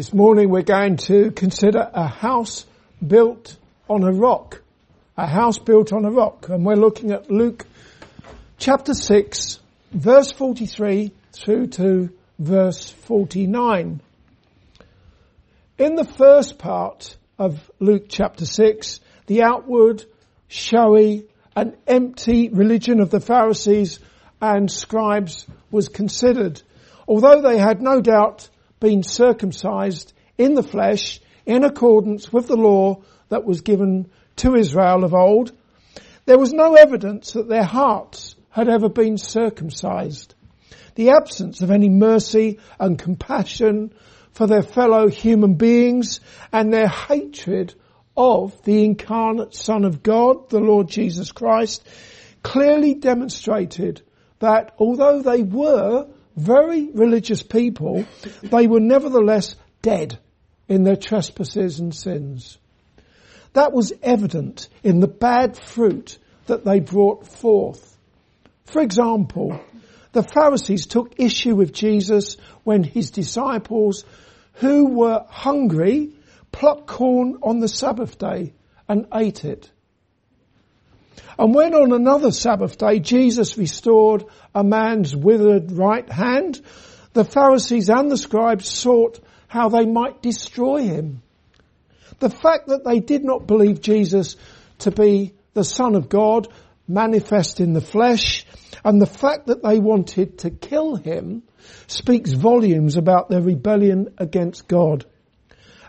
This morning we're going to consider a house built on a rock. A house built on a rock. And we're looking at Luke chapter 6, verse 43 through to verse 49. In the first part of Luke chapter 6, the outward, showy, and empty religion of the Pharisees and scribes was considered. Although they had no doubt been circumcised in the flesh in accordance with the law that was given to Israel of old, there was no evidence that their hearts had ever been circumcised. The absence of any mercy and compassion for their fellow human beings and their hatred of the incarnate Son of God, the Lord Jesus Christ, clearly demonstrated that although they were very religious people, they were nevertheless dead in their trespasses and sins. That was evident in the bad fruit that they brought forth. For example, the Pharisees took issue with Jesus when his disciples, who were hungry, plucked corn on the Sabbath day and ate it. And when on another Sabbath day Jesus restored a man's withered right hand, the Pharisees and the scribes sought how they might destroy him. The fact that they did not believe Jesus to be the Son of God manifest in the flesh and the fact that they wanted to kill him speaks volumes about their rebellion against God.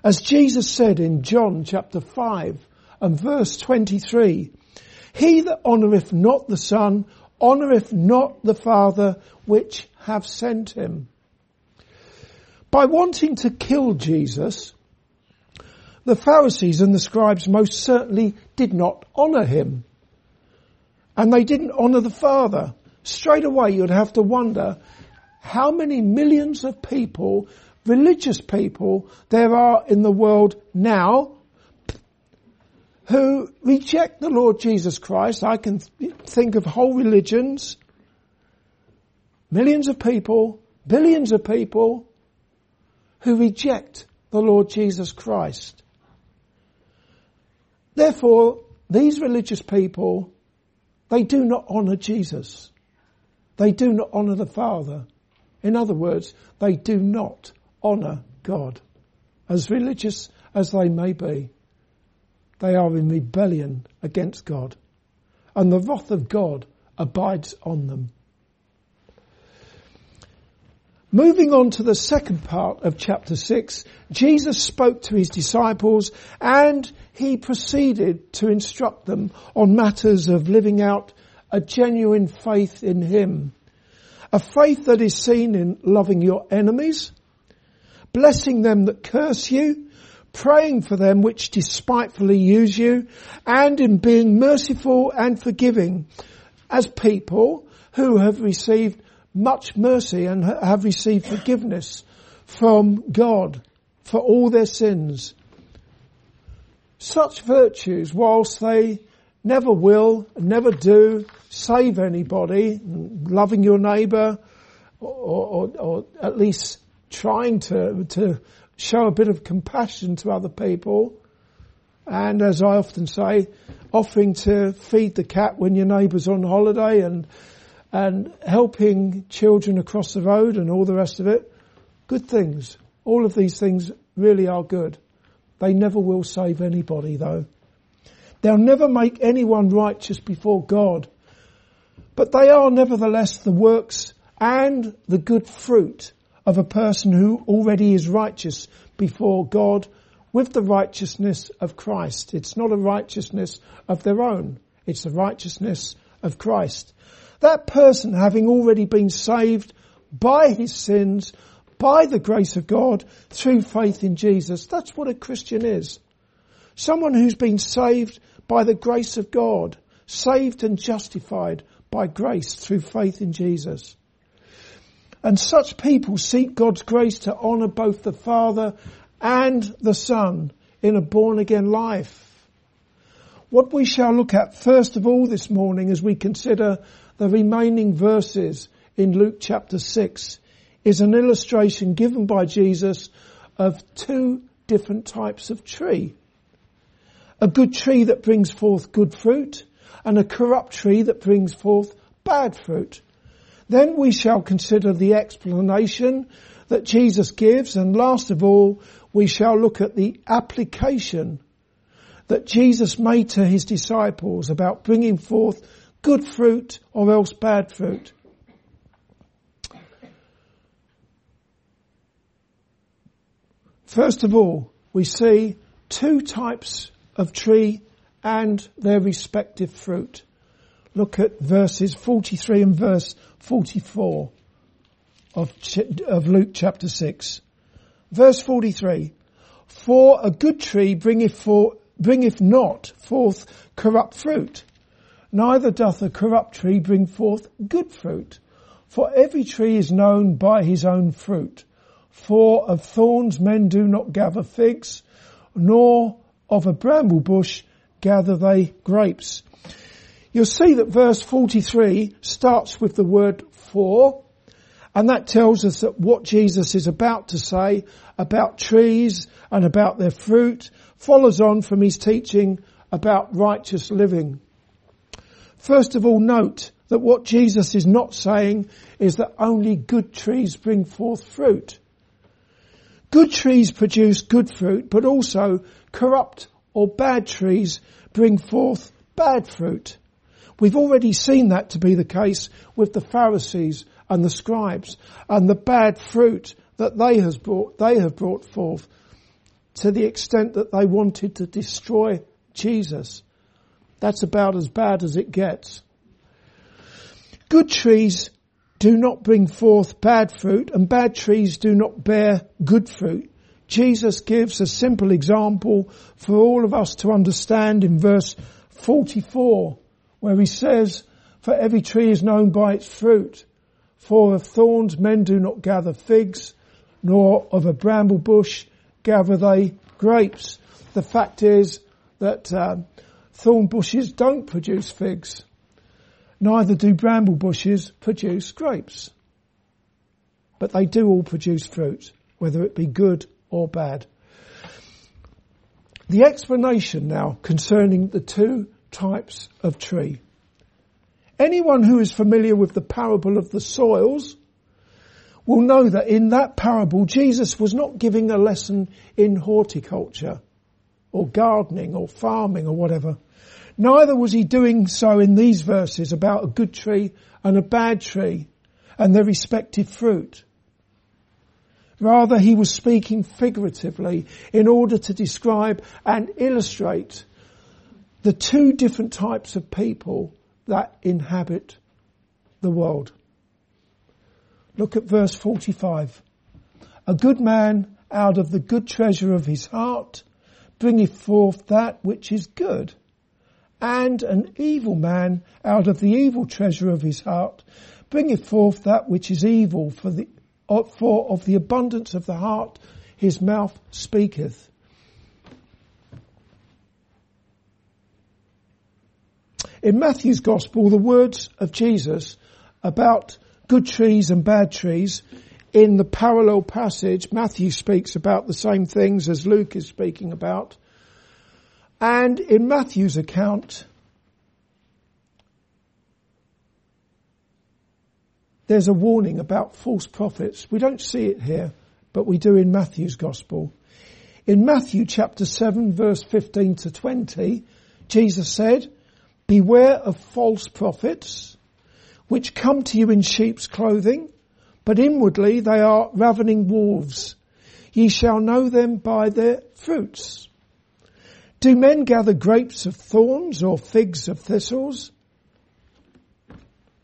As Jesus said in John chapter 5 and verse 23, he that honoureth not the Son honoureth not the Father which have sent him. By wanting to kill Jesus, the Pharisees and the scribes most certainly did not honour him. And they didn't honour the Father. Straight away you'd have to wonder how many millions of people, religious people, there are in the world now who reject the Lord Jesus Christ. I can think of whole religions, millions of people, billions of people who reject the Lord Jesus Christ. Therefore, these religious people, they do not honour Jesus. They do not honour the Father. In other words, they do not honour God, as religious as they may be they are in rebellion against God. And the wrath of God abides on them. Moving on to the second part of chapter 6, Jesus spoke to his disciples and he proceeded to instruct them on matters of living out a genuine faith in him. A faith that is seen in loving your enemies, blessing them that curse you, praying for them which despitefully use you, and in being merciful and forgiving as people who have received much mercy and have received forgiveness from God for all their sins. Such virtues, whilst they never will, never do save anybody, loving your neighbour, or, or, or at least trying to, to show a bit of compassion to other people. And as I often say, offering to feed the cat when your neighbour's on holiday and, and helping children across the road and all the rest of it. Good things. All of these things really are good. They never will save anybody though. They'll never make anyone righteous before God. But they are nevertheless the works and the good fruit of a person who already is righteous before God with the righteousness of Christ. It's not a righteousness of their own. It's the righteousness of Christ. That person having already been saved by his sins, by the grace of God, through faith in Jesus. That's what a Christian is. Someone who's been saved by the grace of God, saved and justified by grace through faith in Jesus. And such people seek God's grace to honour both the Father and the Son in a born again life. What we shall look at first of all this morning as we consider the remaining verses in Luke chapter 6 is an illustration given by Jesus of two different types of tree. A good tree that brings forth good fruit and a corrupt tree that brings forth bad fruit. Then we shall consider the explanation that Jesus gives and last of all we shall look at the application that Jesus made to his disciples about bringing forth good fruit or else bad fruit. First of all, we see two types of tree and their respective fruit. Look at verses 43 and verse 44 of, of Luke chapter 6. Verse 43. For a good tree bringeth, for, bringeth not forth corrupt fruit, neither doth a corrupt tree bring forth good fruit. For every tree is known by his own fruit. For of thorns men do not gather figs, nor of a bramble bush gather they grapes. You'll see that verse 43 starts with the word for, and that tells us that what Jesus is about to say about trees and about their fruit follows on from his teaching about righteous living. First of all, note that what Jesus is not saying is that only good trees bring forth fruit. Good trees produce good fruit, but also corrupt or bad trees bring forth bad fruit. We've already seen that to be the case with the Pharisees and the scribes and the bad fruit that they has brought, they have brought forth to the extent that they wanted to destroy Jesus. That's about as bad as it gets. Good trees do not bring forth bad fruit and bad trees do not bear good fruit. Jesus gives a simple example for all of us to understand in verse 44 where he says, for every tree is known by its fruit. For of thorns men do not gather figs, nor of a bramble bush gather they grapes. The fact is that um, thorn bushes don't produce figs neither do bramble bushes produce grapes. But they do all produce fruit, whether it be good or bad. The explanation now concerning the two types of tree. Anyone who is familiar with the parable of the soils will know that in that parable Jesus was not giving a lesson in horticulture or gardening or farming or whatever. Neither was he doing so in these verses about a good tree and a bad tree and their respective fruit. Rather, he was speaking figuratively in order to describe and illustrate the two different types of people that inhabit the world. Look at verse 45. A good man out of the good treasure of his heart bringeth forth that which is good and an evil man out of the evil treasure of his heart bringeth forth that which is evil for the for of the abundance of the heart his mouth speaketh. In Matthew's gospel, the words of Jesus about good trees and bad trees in the parallel passage, Matthew speaks about the same things as Luke is speaking about. And in Matthew's account, there's a warning about false prophets. We don't see it here, but we do in Matthew's gospel. In Matthew chapter 7 verse 15 to 20, Jesus said, beware of false prophets, which come to you in sheep's clothing, but inwardly they are ravening wolves. Ye shall know them by their fruits. Do men gather grapes of thorns or figs of thistles?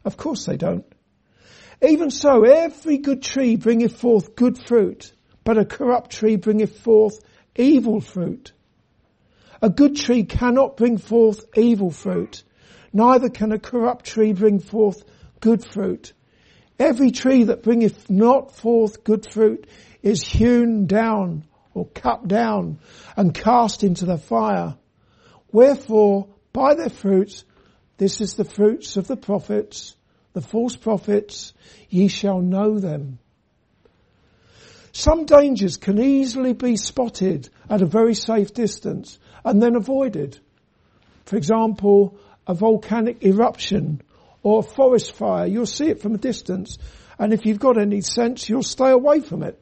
Of course they don't. Even so, every good tree bringeth forth good fruit, but a corrupt tree bringeth forth evil fruit. A good tree cannot bring forth evil fruit, neither can a corrupt tree bring forth good fruit. Every tree that bringeth not forth good fruit is hewn down or cut down and cast into the fire. Wherefore, by their fruits, this is the fruits of the prophets, the false prophets, ye shall know them. Some dangers can easily be spotted at a very safe distance and then avoided. For example, a volcanic eruption or a forest fire. You'll see it from a distance and if you've got any sense, you'll stay away from it.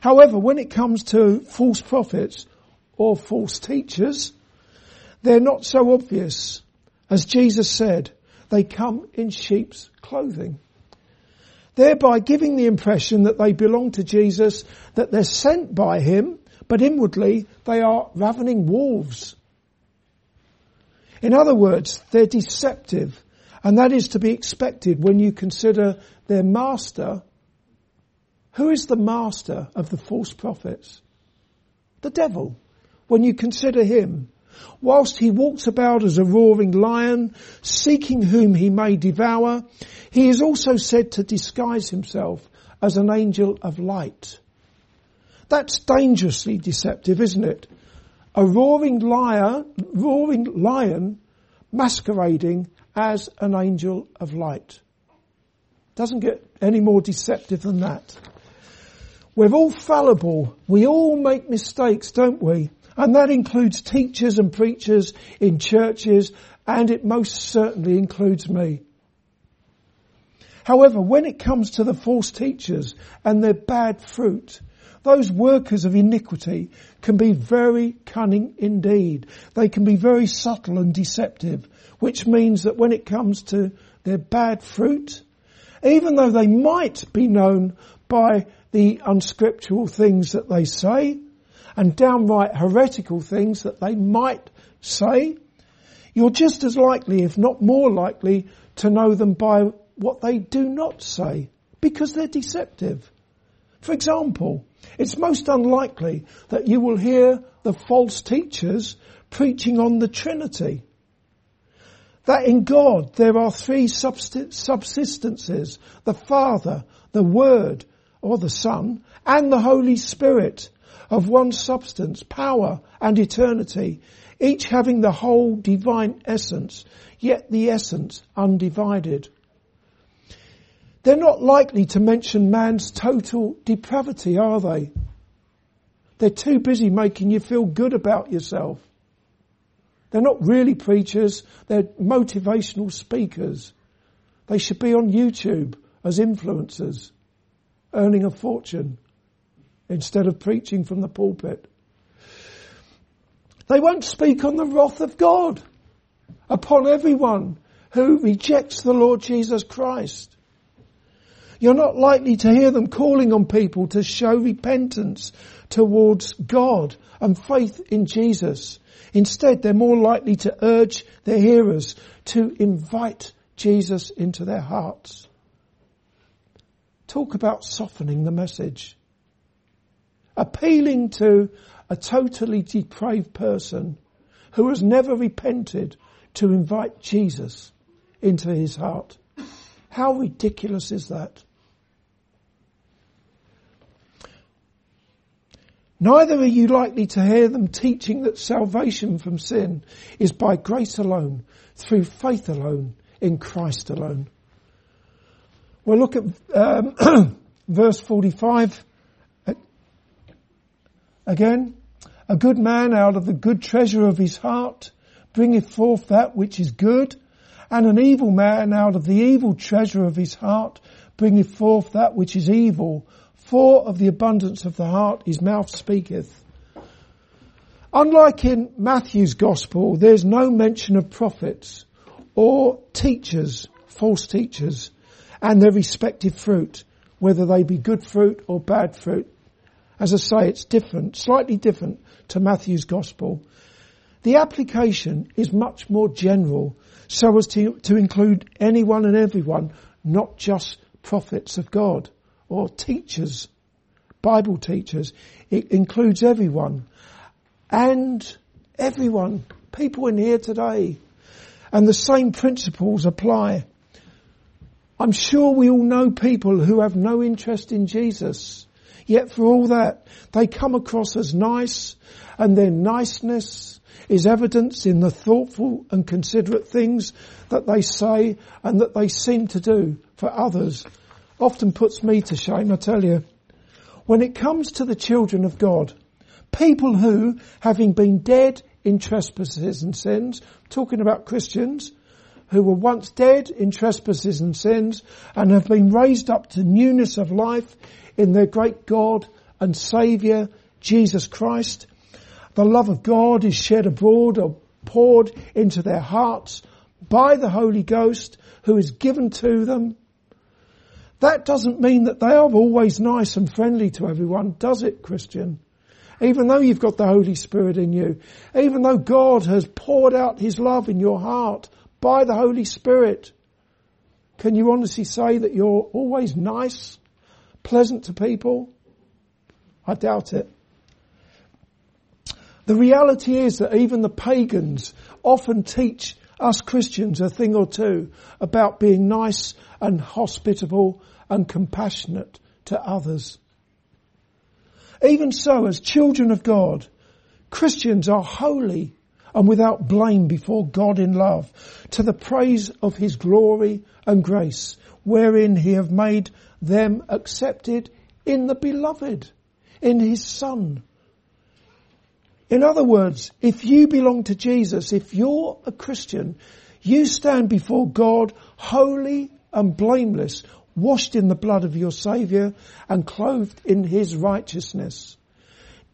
However, when it comes to false prophets or false teachers, they're not so obvious. As Jesus said, they come in sheep's clothing. Thereby giving the impression that they belong to Jesus, that they're sent by him, but inwardly they are ravening wolves. In other words, they're deceptive, and that is to be expected when you consider their master. Who is the master of the false prophets? The devil. When you consider him, whilst he walks about as a roaring lion, seeking whom he may devour, he is also said to disguise himself as an angel of light. That's dangerously deceptive, isn't it? A roaring liar, roaring lion masquerading as an angel of light. Doesn't get any more deceptive than that. We're all fallible. We all make mistakes, don't we? And that includes teachers and preachers in churches, and it most certainly includes me. However, when it comes to the false teachers and their bad fruit, those workers of iniquity can be very cunning indeed. They can be very subtle and deceptive, which means that when it comes to their bad fruit, even though they might be known by the unscriptural things that they say and downright heretical things that they might say, you're just as likely, if not more likely, to know them by what they do not say because they're deceptive. For example, it's most unlikely that you will hear the false teachers preaching on the Trinity. That in God there are three subsistences, the Father, the Word, or the Son, and the Holy Spirit of one substance, power and eternity, each having the whole divine essence, yet the essence undivided. They're not likely to mention man's total depravity, are they? They're too busy making you feel good about yourself. They're not really preachers, they're motivational speakers. They should be on YouTube as influencers, earning a fortune instead of preaching from the pulpit. They won't speak on the wrath of God upon everyone who rejects the Lord Jesus Christ. You're not likely to hear them calling on people to show repentance towards God and faith in Jesus. Instead, they're more likely to urge their hearers to invite Jesus into their hearts. Talk about softening the message. Appealing to a totally depraved person who has never repented to invite Jesus into his heart. How ridiculous is that? Neither are you likely to hear them teaching that salvation from sin is by grace alone, through faith alone, in Christ alone. Well, look at um, verse 45 again. A good man out of the good treasure of his heart bringeth forth that which is good, and an evil man out of the evil treasure of his heart bringeth forth that which is evil, for of the abundance of the heart his mouth speaketh. Unlike in Matthew's gospel, there's no mention of prophets or teachers, false teachers, and their respective fruit, whether they be good fruit or bad fruit. As I say, it's different, slightly different to Matthew's gospel. The application is much more general so as to, to include anyone and everyone, not just prophets of God or teachers, Bible teachers. It includes everyone. And everyone, people in here today. And the same principles apply. I'm sure we all know people who have no interest in Jesus. Yet for all that, they come across as nice and their niceness is evidence in the thoughtful and considerate things that they say and that they seem to do for others often puts me to shame, I tell you. when it comes to the children of God, people who, having been dead in trespasses and sins, talking about Christians, who were once dead in trespasses and sins and have been raised up to newness of life in their great God and Saviour, Jesus Christ. The love of God is shed abroad or poured into their hearts by the Holy Ghost who is given to them. That doesn't mean that they are always nice and friendly to everyone, does it, Christian? Even though you've got the Holy Spirit in you, even though God has poured out His love in your heart by the Holy Spirit, can you honestly say that you're always nice, pleasant to people? I doubt it. The reality is that even the pagans often teach us Christians a thing or two about being nice and hospitable and compassionate to others. Even so, as children of God, Christians are holy and without blame before God in love to the praise of his glory and grace wherein he have made them accepted in the beloved, in his son in other words, if you belong to Jesus, if you're a Christian, you stand before God holy and blameless, washed in the blood of your Saviour and clothed in His righteousness.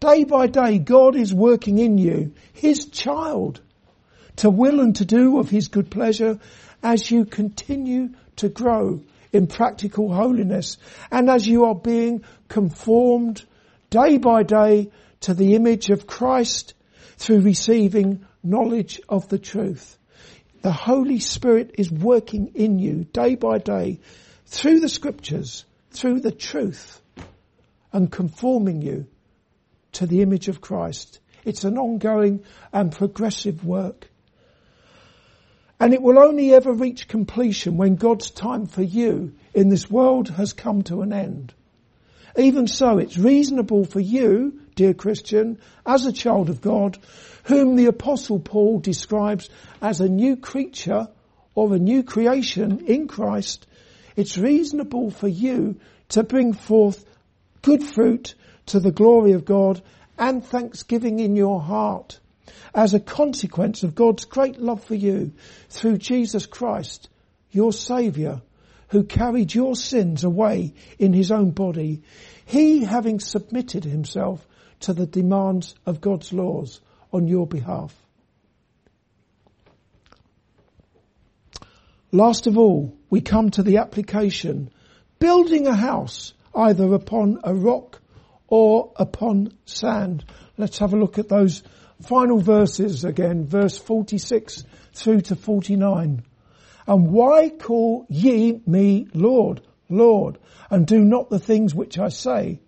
Day by day, God is working in you, His child, to will and to do of His good pleasure as you continue to grow in practical holiness and as you are being conformed day by day to the image of Christ through receiving knowledge of the truth. The Holy Spirit is working in you day by day through the scriptures, through the truth and conforming you to the image of Christ. It's an ongoing and progressive work. And it will only ever reach completion when God's time for you in this world has come to an end. Even so, it's reasonable for you, dear Christian, as a child of God, whom the apostle Paul describes as a new creature or a new creation in Christ, it's reasonable for you to bring forth good fruit to the glory of God and thanksgiving in your heart as a consequence of God's great love for you through Jesus Christ, your Saviour, who carried your sins away in his own body, he having submitted himself to the demands of God's laws on your behalf. Last of all, we come to the application, building a house either upon a rock or upon sand. Let's have a look at those final verses again, verse 46 through to 49. And why call ye me Lord, Lord, and do not the things which I say?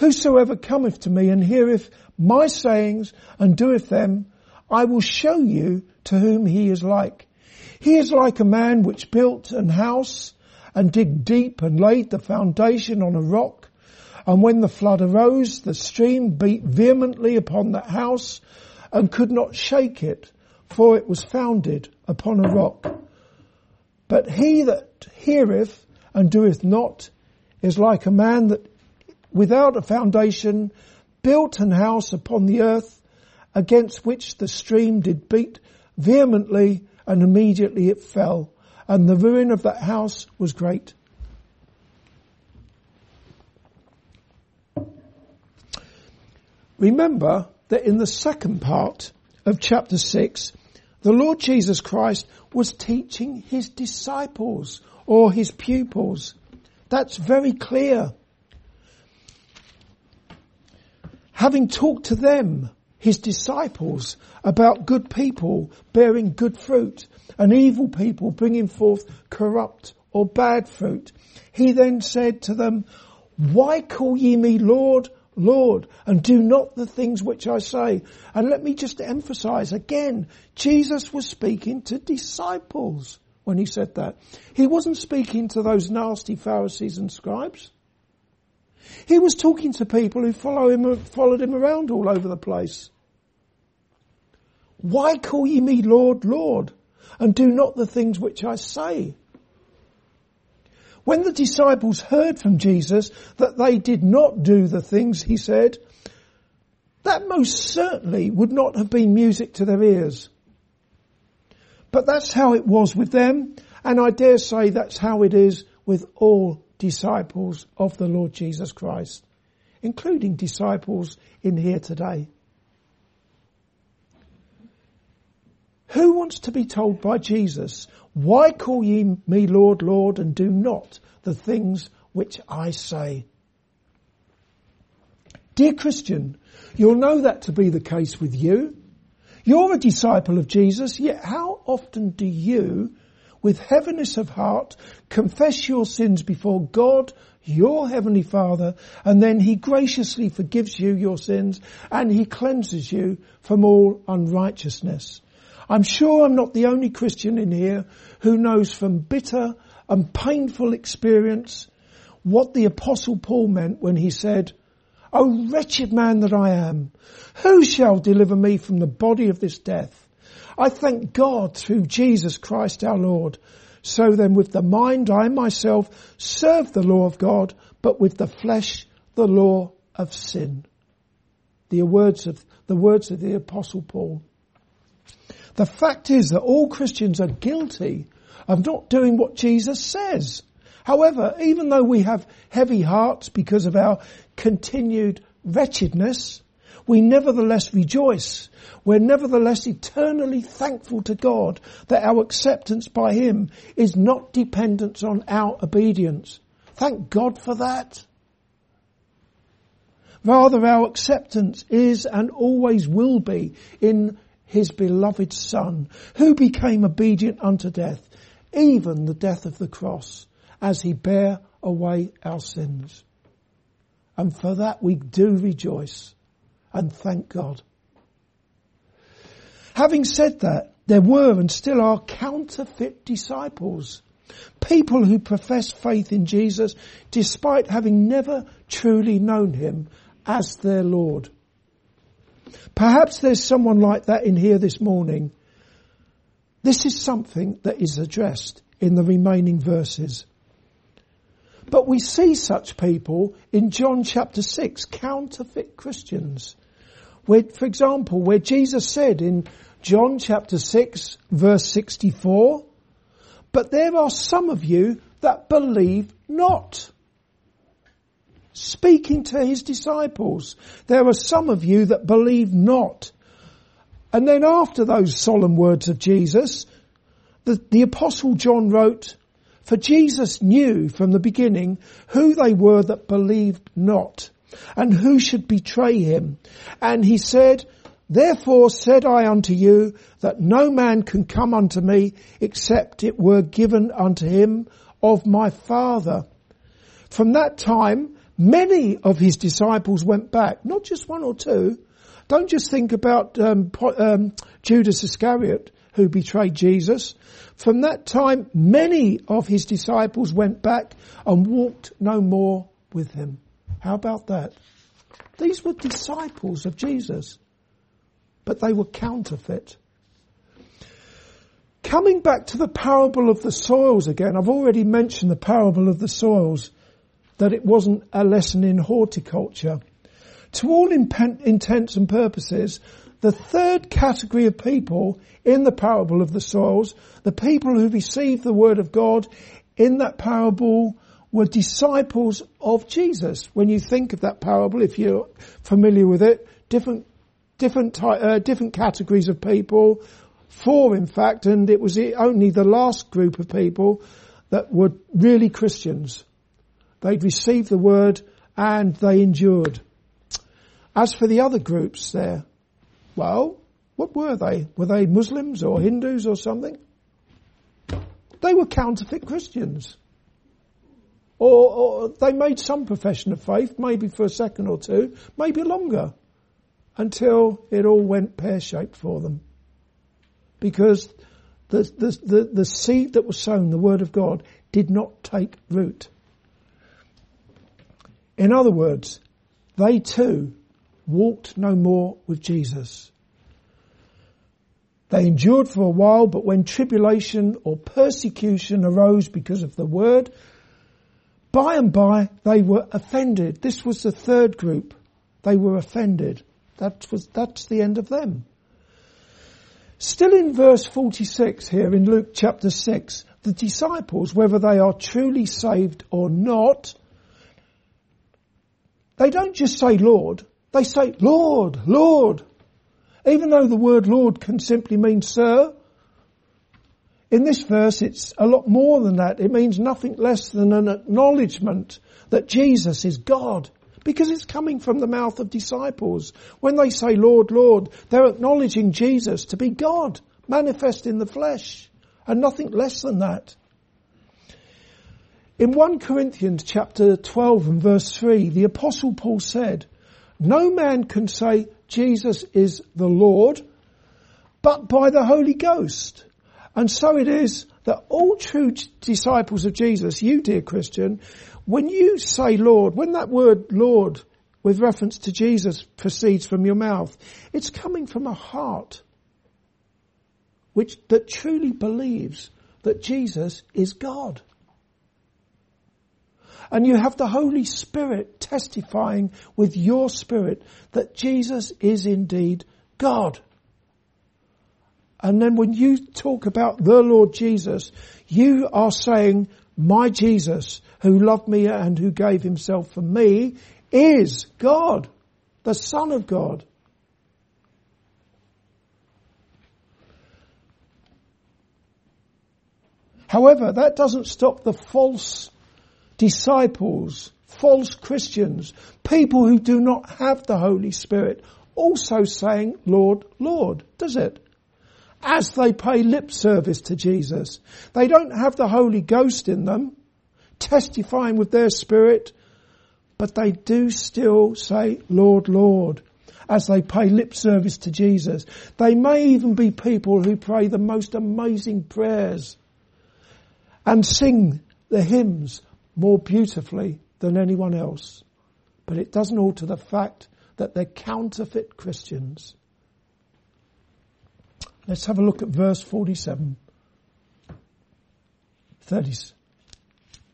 Whosoever cometh to me and heareth my sayings and doeth them, I will show you to whom he is like. He is like a man which built an house and digged deep and laid the foundation on a rock. And when the flood arose, the stream beat vehemently upon that house and could not shake it, for it was founded upon a rock. But he that heareth and doeth not is like a man that without a foundation built an house upon the earth against which the stream did beat vehemently and immediately it fell and the ruin of that house was great. Remember that in the second part of chapter 6, the Lord Jesus Christ was teaching his disciples or his pupils. That's very clear. Having talked to them, his disciples, about good people bearing good fruit and evil people bringing forth corrupt or bad fruit, he then said to them, why call ye me Lord, Lord, and do not the things which I say. And let me just emphasize again, Jesus was speaking to disciples when he said that. He wasn't speaking to those nasty Pharisees and scribes. He was talking to people who follow him, followed him around all over the place. Why call ye me Lord, Lord, and do not the things which I say? When the disciples heard from Jesus that they did not do the things he said, that most certainly would not have been music to their ears. But that's how it was with them, and I dare say that's how it is with all disciples of the Lord Jesus Christ, including disciples in here today. Who wants to be told by Jesus, why call ye me Lord, Lord, and do not the things which I say? Dear Christian, you'll know that to be the case with you. You're a disciple of Jesus, yet how often do you, with heaviness of heart, confess your sins before God, your heavenly Father, and then He graciously forgives you your sins and He cleanses you from all unrighteousness? I'm sure I'm not the only Christian in here who knows from bitter and painful experience what the apostle Paul meant when he said, O wretched man that I am, who shall deliver me from the body of this death? I thank God through Jesus Christ our Lord. So then with the mind I myself serve the law of God, but with the flesh the law of sin. The words of, the words of the apostle Paul. The fact is that all Christians are guilty of not doing what Jesus says. However, even though we have heavy hearts because of our continued wretchedness, we nevertheless rejoice. We're nevertheless eternally thankful to God that our acceptance by Him is not dependent on our obedience. Thank God for that. Rather, our acceptance is and always will be in his beloved son, who became obedient unto death, even the death of the cross, as he bare away our sins. And for that we do rejoice and thank God. Having said that, there were and still are counterfeit disciples. People who profess faith in Jesus despite having never truly known him as their Lord. Perhaps there's someone like that in here this morning. This is something that is addressed in the remaining verses. But we see such people in John chapter 6, counterfeit Christians. Where, for example, where Jesus said in John chapter 6 verse 64, but there are some of you that believe not speaking to his disciples. There are some of you that believe not. And then after those solemn words of Jesus, the, the apostle John wrote, for Jesus knew from the beginning who they were that believed not and who should betray him. And he said, Therefore said I unto you that no man can come unto me except it were given unto him of my Father. From that time Many of his disciples went back, not just one or two. Don't just think about um, um, Judas Iscariot who betrayed Jesus. From that time, many of his disciples went back and walked no more with him. How about that? These were disciples of Jesus, but they were counterfeit. Coming back to the parable of the soils again, I've already mentioned the parable of the soils that it wasn't a lesson in horticulture. To all intents and purposes, the third category of people in the parable of the soils, the people who received the word of God in that parable were disciples of Jesus. When you think of that parable, if you're familiar with it, different, different, uh, different categories of people, four in fact, and it was only the last group of people that were really Christians. They'd received the word and they endured. As for the other groups there, well, what were they? Were they Muslims or Hindus or something? They were counterfeit Christians. Or, or, they made some profession of faith, maybe for a second or two, maybe longer, until it all went pear-shaped for them. Because the, the, the, the seed that was sown, the word of God, did not take root. In other words, they too walked no more with Jesus. They endured for a while, but when tribulation or persecution arose because of the word, By and by, they were offended. This was the third group. They were offended. That was, that's the end of them. Still in verse 46 here in Luke chapter 6, the disciples, whether they are truly saved or not, they don't just say Lord, they say Lord, Lord. Even though the word Lord can simply mean Sir, in this verse it's a lot more than that. It means nothing less than an acknowledgement that Jesus is God. Because it's coming from the mouth of disciples. When they say Lord, Lord, they're acknowledging Jesus to be God, manifest in the flesh, and nothing less than that. In 1 Corinthians chapter 12 and verse 3, the apostle Paul said, no man can say Jesus is the Lord, but by the Holy Ghost. And so it is that all true disciples of Jesus, you dear Christian, when you say Lord, when that word Lord with reference to Jesus proceeds from your mouth, it's coming from a heart which, that truly believes that Jesus is God. And you have the Holy Spirit testifying with your spirit that Jesus is indeed God. And then when you talk about the Lord Jesus, you are saying, my Jesus, who loved me and who gave himself for me, is God, the Son of God. However, that doesn't stop the false disciples, false Christians, people who do not have the Holy Spirit, also saying, Lord, Lord, does it? as they pay lip service to Jesus. They don't have the Holy Ghost in them, testifying with their spirit, but they do still say, Lord, Lord, as they pay lip service to Jesus. They may even be people who pray the most amazing prayers and sing the hymns more beautifully than anyone else. But it doesn't alter the fact that they're counterfeit Christians. Let's have a look at verse 47. 30,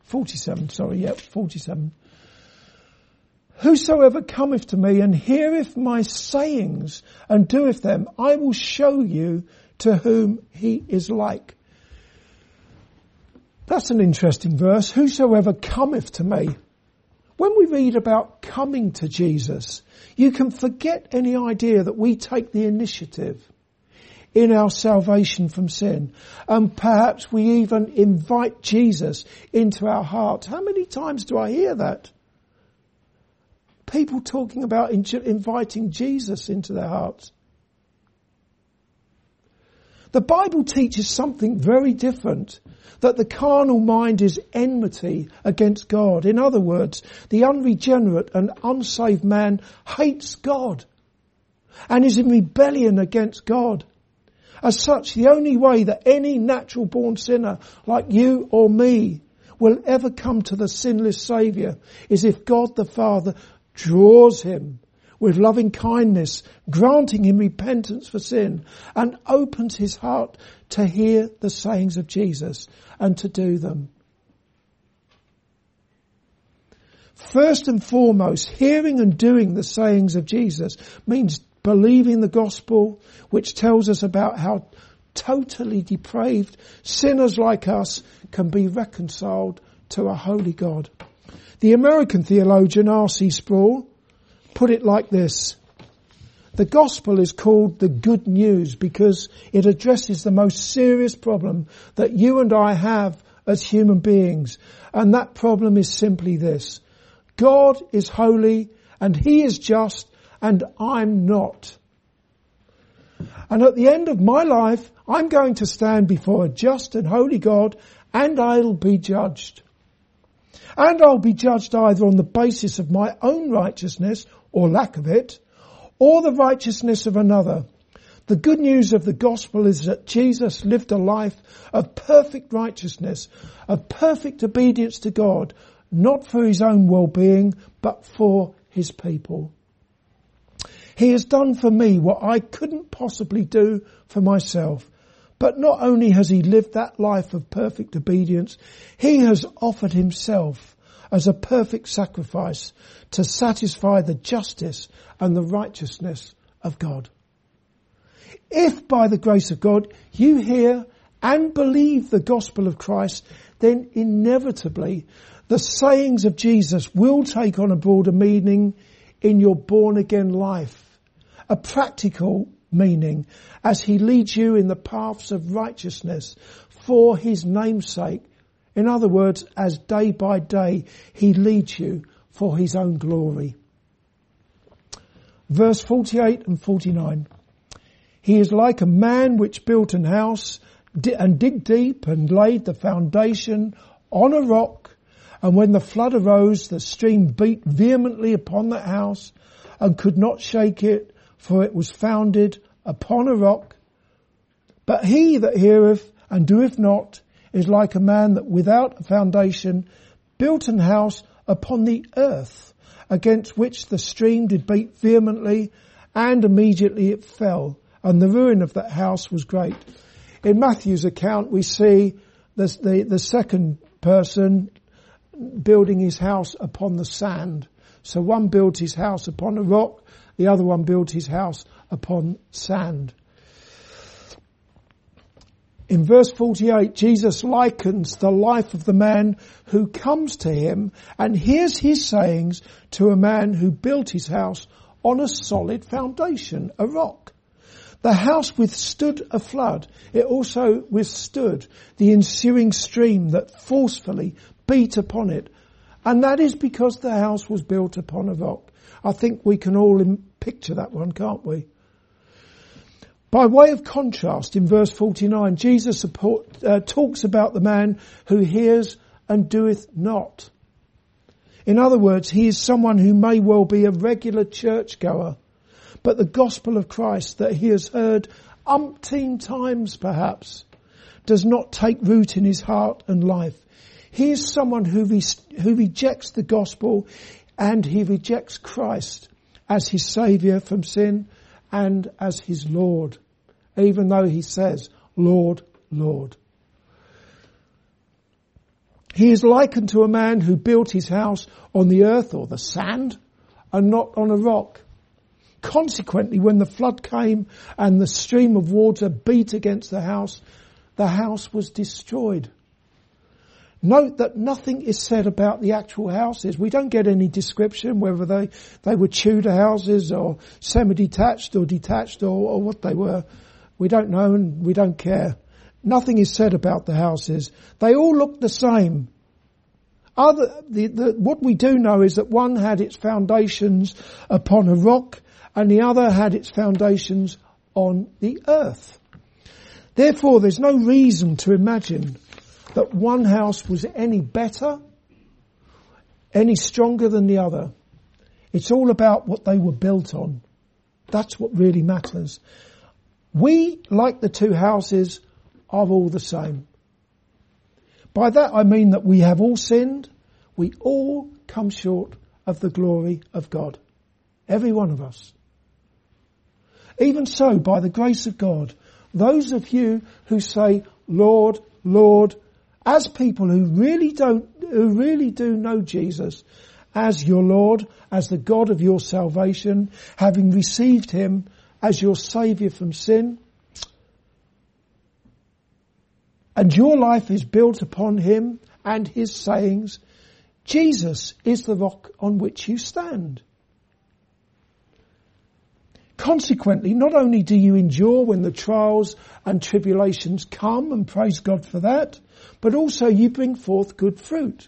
47, sorry, yeah, 47. Whosoever cometh to me and heareth my sayings and doeth them, I will show you to whom he is like. That's an interesting verse. Whosoever cometh to me. When we read about coming to Jesus, you can forget any idea that we take the initiative in our salvation from sin. And perhaps we even invite Jesus into our hearts. How many times do I hear that? People talking about inviting Jesus into their hearts. The Bible teaches something very different. That the carnal mind is enmity against God. In other words, the unregenerate and unsaved man hates God and is in rebellion against God. As such, the only way that any natural born sinner like you or me will ever come to the sinless Saviour is if God the Father draws him with loving kindness, granting him repentance for sin and opens his heart to hear the sayings of Jesus and to do them. First and foremost, hearing and doing the sayings of Jesus means believing the gospel, which tells us about how totally depraved sinners like us can be reconciled to a holy God. The American theologian R.C. Sproul put it like this. The gospel is called the good news because it addresses the most serious problem that you and I have as human beings. And that problem is simply this. God is holy and He is just and I'm not. And at the end of my life, I'm going to stand before a just and holy God and I'll be judged. And I'll be judged either on the basis of my own righteousness or lack of it, or the righteousness of another. The good news of the gospel is that Jesus lived a life of perfect righteousness, of perfect obedience to God, not for his own well-being, but for his people. He has done for me what I couldn't possibly do for myself. But not only has he lived that life of perfect obedience, he has offered himself as a perfect sacrifice to satisfy the justice and the righteousness of God. If by the grace of God you hear and believe the gospel of Christ, then inevitably the sayings of Jesus will take on a broader meaning in your born again life, a practical meaning as he leads you in the paths of righteousness for his namesake. In other words, as day by day he leads you for his own glory. Verse 48 and 49. He is like a man which built an house and dig deep and laid the foundation on a rock. And when the flood arose, the stream beat vehemently upon the house and could not shake it, for it was founded upon a rock. But he that heareth and doeth not is like a man that without a foundation built an house upon the earth, against which the stream did beat vehemently, and immediately it fell, and the ruin of that house was great. In Matthew's account, we see the, the, the second person building his house upon the sand. So one built his house upon a rock, the other one built his house upon sand. In verse 48, Jesus likens the life of the man who comes to him and hears his sayings to a man who built his house on a solid foundation, a rock. The house withstood a flood. It also withstood the ensuing stream that forcefully beat upon it. And that is because the house was built upon a rock. I think we can all picture that one, can't we? By way of contrast, in verse 49, Jesus support, uh, talks about the man who hears and doeth not. In other words, he is someone who may well be a regular churchgoer, but the gospel of Christ that he has heard umpteen times perhaps does not take root in his heart and life. He is someone who, re- who rejects the gospel and he rejects Christ as his saviour from sin and as his Lord, even though he says, Lord, Lord. He is likened to a man who built his house on the earth or the sand and not on a rock. Consequently, when the flood came and the stream of water beat against the house, the house was destroyed. Note that nothing is said about the actual houses. We don't get any description whether they, they were Tudor houses or semi-detached or detached or, or what they were. We don't know and we don't care. Nothing is said about the houses. They all look the same. Other, the, the, what we do know is that one had its foundations upon a rock and the other had its foundations on the earth. Therefore, there's no reason to imagine that one house was any better, any stronger than the other. It's all about what they were built on. That's what really matters. We, like the two houses, are all the same. By that I mean that we have all sinned. We all come short of the glory of God. Every one of us. Even so, by the grace of God, those of you who say, Lord, Lord, as people who really don't, who really do know Jesus as your Lord, as the God of your salvation, having received Him as your Saviour from sin, and your life is built upon Him and His sayings, Jesus is the rock on which you stand. Consequently, not only do you endure when the trials and tribulations come, and praise God for that, but also you bring forth good fruit.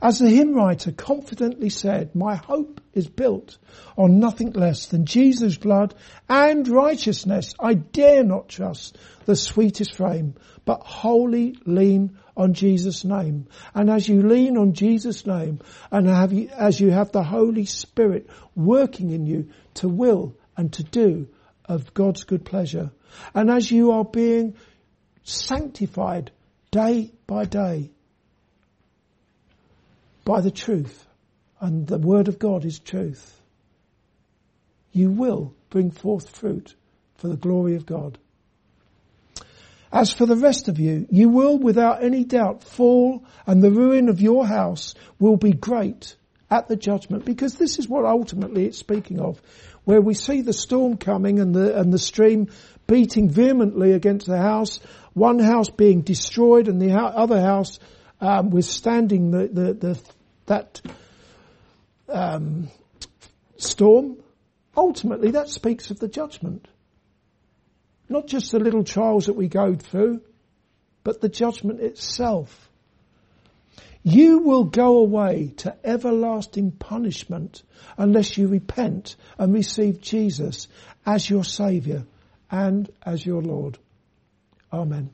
As the hymn writer confidently said, my hope is built on nothing less than Jesus' blood and righteousness. I dare not trust the sweetest frame, but wholly lean on Jesus' name. And as you lean on Jesus' name and you, as you have the Holy Spirit working in you to will and to do of God's good pleasure, and as you are being sanctified day by day by the truth. And the word of God is truth. You will bring forth fruit for the glory of God. As for the rest of you, you will without any doubt fall and the ruin of your house will be great at the judgment because this is what ultimately it's speaking of where we see the storm coming and the, and the stream beating vehemently against the house, one house being destroyed and the other house um, withstanding the, the, the that um, storm. Ultimately, that speaks of the judgment. Not just the little trials that we go through, but the judgment itself. You will go away to everlasting punishment unless you repent and receive Jesus as your Saviour and as your Lord. Amen.